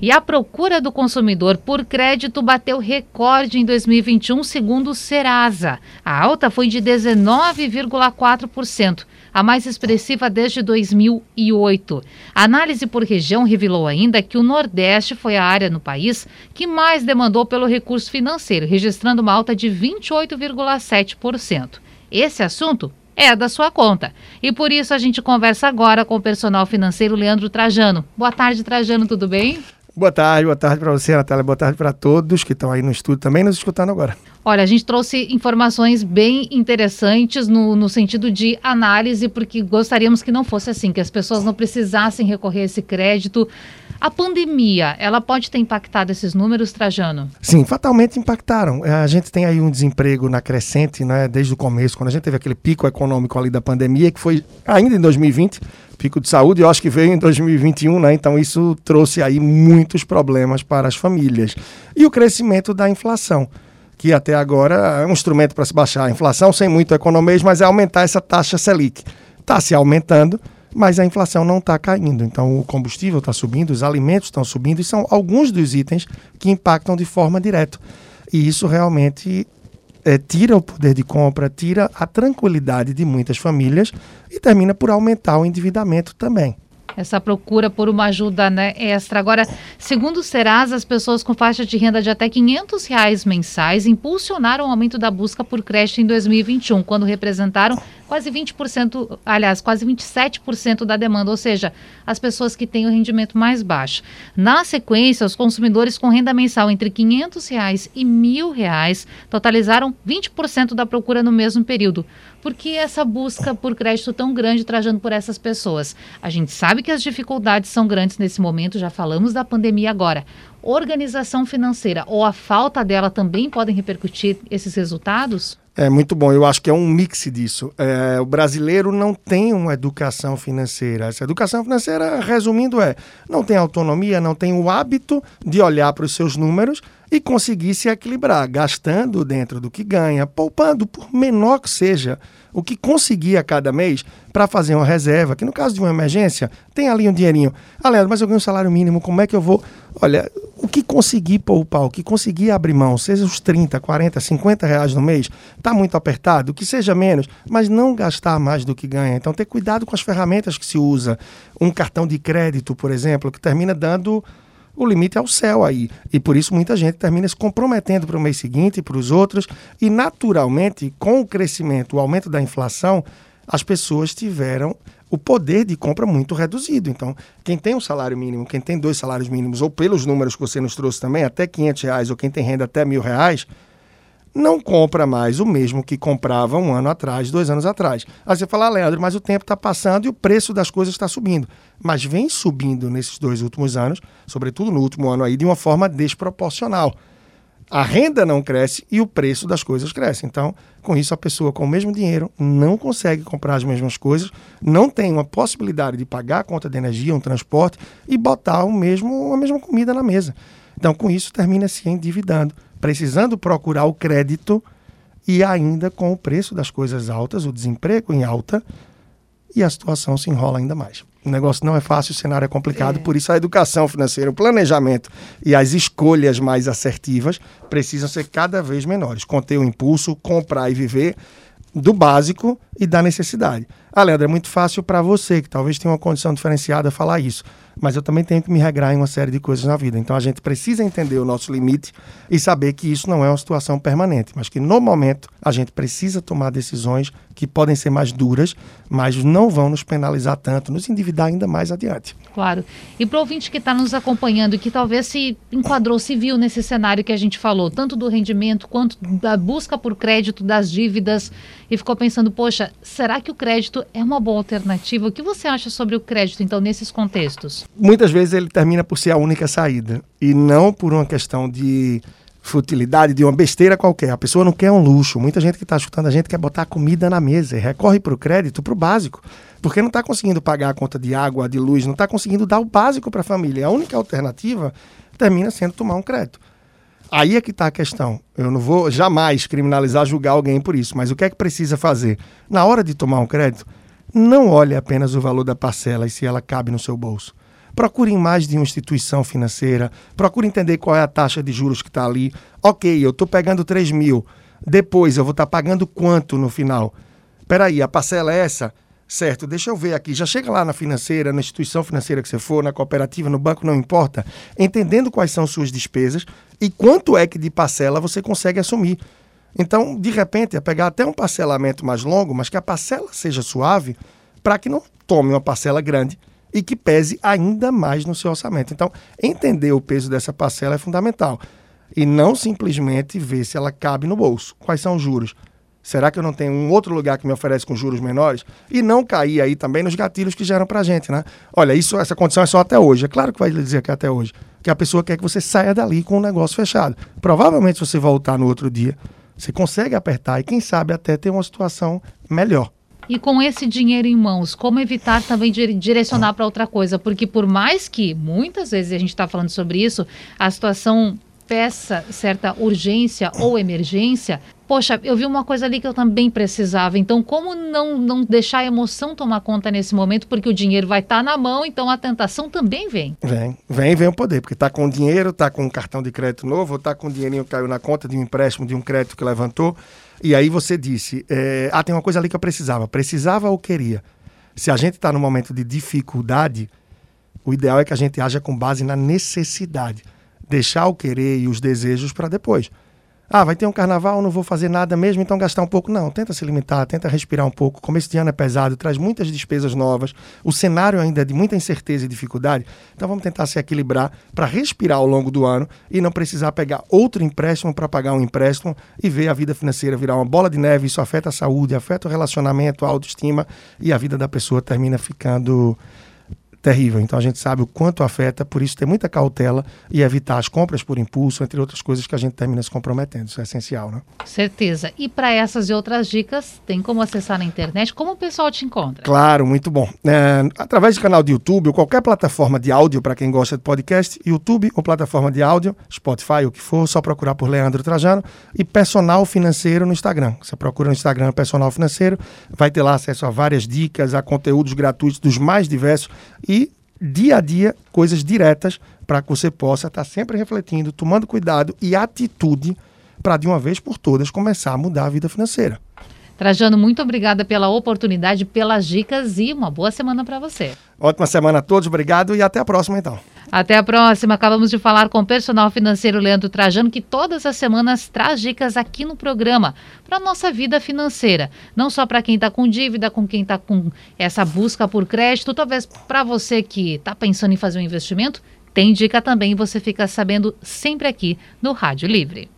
E a procura do consumidor por crédito bateu recorde em 2021, segundo o Serasa. A alta foi de 19,4%, a mais expressiva desde 2008. A análise por região revelou ainda que o Nordeste foi a área no país que mais demandou pelo recurso financeiro, registrando uma alta de 28,7%. Esse assunto é da sua conta. E por isso a gente conversa agora com o personal financeiro Leandro Trajano. Boa tarde, Trajano, tudo bem? Boa tarde, boa tarde para você, Natália. Boa tarde para todos que estão aí no estúdio também nos escutando agora. Olha, a gente trouxe informações bem interessantes no, no, sentido de análise, porque gostaríamos que não fosse assim, que as pessoas não precisassem recorrer a esse crédito. A pandemia, ela pode ter impactado esses números, Trajano? Sim, fatalmente impactaram. É, a gente tem aí um desemprego na crescente, né, desde o começo, quando a gente teve aquele pico econômico ali da pandemia, que foi ainda em 2020, pico de saúde, eu acho que veio em 2021, né? Então isso trouxe aí muitos problemas para as famílias. E o crescimento da inflação, que até agora é um instrumento para se baixar a inflação, sem muito economês, mas é aumentar essa taxa Selic. Está se aumentando, mas a inflação não está caindo. Então o combustível está subindo, os alimentos estão subindo, e são alguns dos itens que impactam de forma direta. E isso realmente é, tira o poder de compra, tira a tranquilidade de muitas famílias e termina por aumentar o endividamento também essa procura por uma ajuda né, extra. Agora, segundo o Serasa, as pessoas com faixa de renda de até 500 reais mensais impulsionaram o aumento da busca por crédito em 2021, quando representaram quase 20%, aliás, quase 27% da demanda, ou seja, as pessoas que têm o rendimento mais baixo. Na sequência, os consumidores com renda mensal entre 500 reais e R$ 1.000 totalizaram 20% da procura no mesmo período. Por que essa busca por crédito tão grande trajando por essas pessoas? A gente sabe que as dificuldades são grandes nesse momento, já falamos da pandemia agora. Organização financeira ou a falta dela também podem repercutir esses resultados? É muito bom, eu acho que é um mix disso. É, o brasileiro não tem uma educação financeira. Essa educação financeira, resumindo, é não tem autonomia, não tem o hábito de olhar para os seus números e conseguir se equilibrar, gastando dentro do que ganha, poupando, por menor que seja, o que conseguir a cada mês para fazer uma reserva, que no caso de uma emergência, tem ali um dinheirinho. Leandro, mas eu ganho um salário mínimo, como é que eu vou? Olha, o que conseguir poupar, o que conseguir abrir mão, seja os 30, 40, 50 reais no mês, está muito apertado, que seja menos, mas não gastar mais do que ganha. Então, ter cuidado com as ferramentas que se usa. Um cartão de crédito, por exemplo, que termina dando o limite é o céu aí. E por isso muita gente termina se comprometendo para o mês seguinte e para os outros. E naturalmente, com o crescimento, o aumento da inflação, as pessoas tiveram o poder de compra muito reduzido. Então, quem tem um salário mínimo, quem tem dois salários mínimos, ou pelos números que você nos trouxe também, até 500 reais, ou quem tem renda até mil reais, não compra mais o mesmo que comprava um ano atrás, dois anos atrás. Aí você fala, ah, Leandro, mas o tempo está passando e o preço das coisas está subindo. Mas vem subindo nesses dois últimos anos, sobretudo no último ano aí, de uma forma desproporcional. A renda não cresce e o preço das coisas cresce. Então, com isso, a pessoa com o mesmo dinheiro não consegue comprar as mesmas coisas, não tem uma possibilidade de pagar a conta de energia, um transporte e botar o mesmo, a mesma comida na mesa. Então, com isso, termina se endividando precisando procurar o crédito e ainda com o preço das coisas altas, o desemprego em alta, e a situação se enrola ainda mais. O negócio não é fácil, o cenário é complicado, é. por isso a educação financeira, o planejamento e as escolhas mais assertivas precisam ser cada vez menores. Conter o impulso, comprar e viver do básico e da necessidade. Ah, Leandro, é muito fácil para você, que talvez tenha uma condição diferenciada, falar isso mas eu também tenho que me regrar em uma série de coisas na vida. Então a gente precisa entender o nosso limite e saber que isso não é uma situação permanente, mas que no momento a gente precisa tomar decisões que podem ser mais duras, mas não vão nos penalizar tanto, nos endividar ainda mais adiante. Claro. E para o ouvinte que está nos acompanhando e que talvez se enquadrou, se viu nesse cenário que a gente falou, tanto do rendimento quanto da busca por crédito das dívidas, e ficou pensando, poxa, será que o crédito é uma boa alternativa? O que você acha sobre o crédito, então, nesses contextos? Muitas vezes ele termina por ser a única saída, e não por uma questão de futilidade, de uma besteira qualquer. A pessoa não quer um luxo. Muita gente que está escutando a gente quer botar comida na mesa e recorre para o crédito, para o básico, porque não está conseguindo pagar a conta de água, de luz, não está conseguindo dar o básico para a família. A única alternativa termina sendo tomar um crédito. Aí é que está a questão. Eu não vou jamais criminalizar, julgar alguém por isso, mas o que é que precisa fazer? Na hora de tomar um crédito, não olhe apenas o valor da parcela e se ela cabe no seu bolso procure mais de uma instituição financeira, procure entender qual é a taxa de juros que está ali. Ok, eu estou pegando 3 mil, depois eu vou estar tá pagando quanto no final? Peraí, a parcela é essa? Certo, deixa eu ver aqui. Já chega lá na financeira, na instituição financeira que você for, na cooperativa, no banco, não importa, entendendo quais são suas despesas e quanto é que de parcela você consegue assumir. Então, de repente, é pegar até um parcelamento mais longo, mas que a parcela seja suave, para que não tome uma parcela grande e que pese ainda mais no seu orçamento. Então, entender o peso dessa parcela é fundamental. E não simplesmente ver se ela cabe no bolso. Quais são os juros? Será que eu não tenho um outro lugar que me oferece com juros menores? E não cair aí também nos gatilhos que geram para a gente, né? Olha, isso, essa condição é só até hoje. É claro que vai dizer que é até hoje. Que a pessoa quer que você saia dali com o negócio fechado. Provavelmente, se você voltar no outro dia, você consegue apertar e, quem sabe, até ter uma situação melhor. E com esse dinheiro em mãos, como evitar também direcionar para outra coisa? Porque por mais que muitas vezes a gente está falando sobre isso, a situação peça certa urgência ou emergência, poxa, eu vi uma coisa ali que eu também precisava. Então, como não, não deixar a emoção tomar conta nesse momento? Porque o dinheiro vai estar tá na mão, então a tentação também vem. Vem, vem, vem o poder. Porque está com dinheiro, está com um cartão de crédito novo, está com um dinheirinho que caiu na conta de um empréstimo, de um crédito que levantou. E aí você disse: é, ah, tem uma coisa ali que eu precisava. Precisava ou queria? Se a gente está num momento de dificuldade, o ideal é que a gente haja com base na necessidade deixar o querer e os desejos para depois. Ah, vai ter um carnaval, não vou fazer nada mesmo, então gastar um pouco. Não, tenta se limitar, tenta respirar um pouco. Começo de ano é pesado, traz muitas despesas novas. O cenário ainda é de muita incerteza e dificuldade. Então vamos tentar se equilibrar para respirar ao longo do ano e não precisar pegar outro empréstimo para pagar um empréstimo e ver a vida financeira virar uma bola de neve. Isso afeta a saúde, afeta o relacionamento, a autoestima e a vida da pessoa termina ficando terrível. Então a gente sabe o quanto afeta, por isso ter muita cautela e evitar as compras por impulso, entre outras coisas que a gente termina se comprometendo. Isso é essencial, né? Certeza. E para essas e outras dicas, tem como acessar na internet? Como o pessoal te encontra? Claro, muito bom. É, através do canal do YouTube ou qualquer plataforma de áudio para quem gosta de podcast, YouTube ou plataforma de áudio, Spotify, o que for, só procurar por Leandro Trajano e Personal Financeiro no Instagram. Você procura no Instagram Personal Financeiro, vai ter lá acesso a várias dicas, a conteúdos gratuitos dos mais diversos e dia a dia coisas diretas para que você possa estar tá sempre refletindo, tomando cuidado e atitude para de uma vez por todas começar a mudar a vida financeira. Trajano, muito obrigada pela oportunidade, pelas dicas e uma boa semana para você. Ótima semana a todos, obrigado e até a próxima então. Até a próxima. Acabamos de falar com o personal financeiro Leandro Trajano, que todas as semanas traz dicas aqui no programa para a nossa vida financeira. Não só para quem está com dívida, com quem está com essa busca por crédito, talvez para você que está pensando em fazer um investimento, tem dica também, você fica sabendo sempre aqui no Rádio Livre.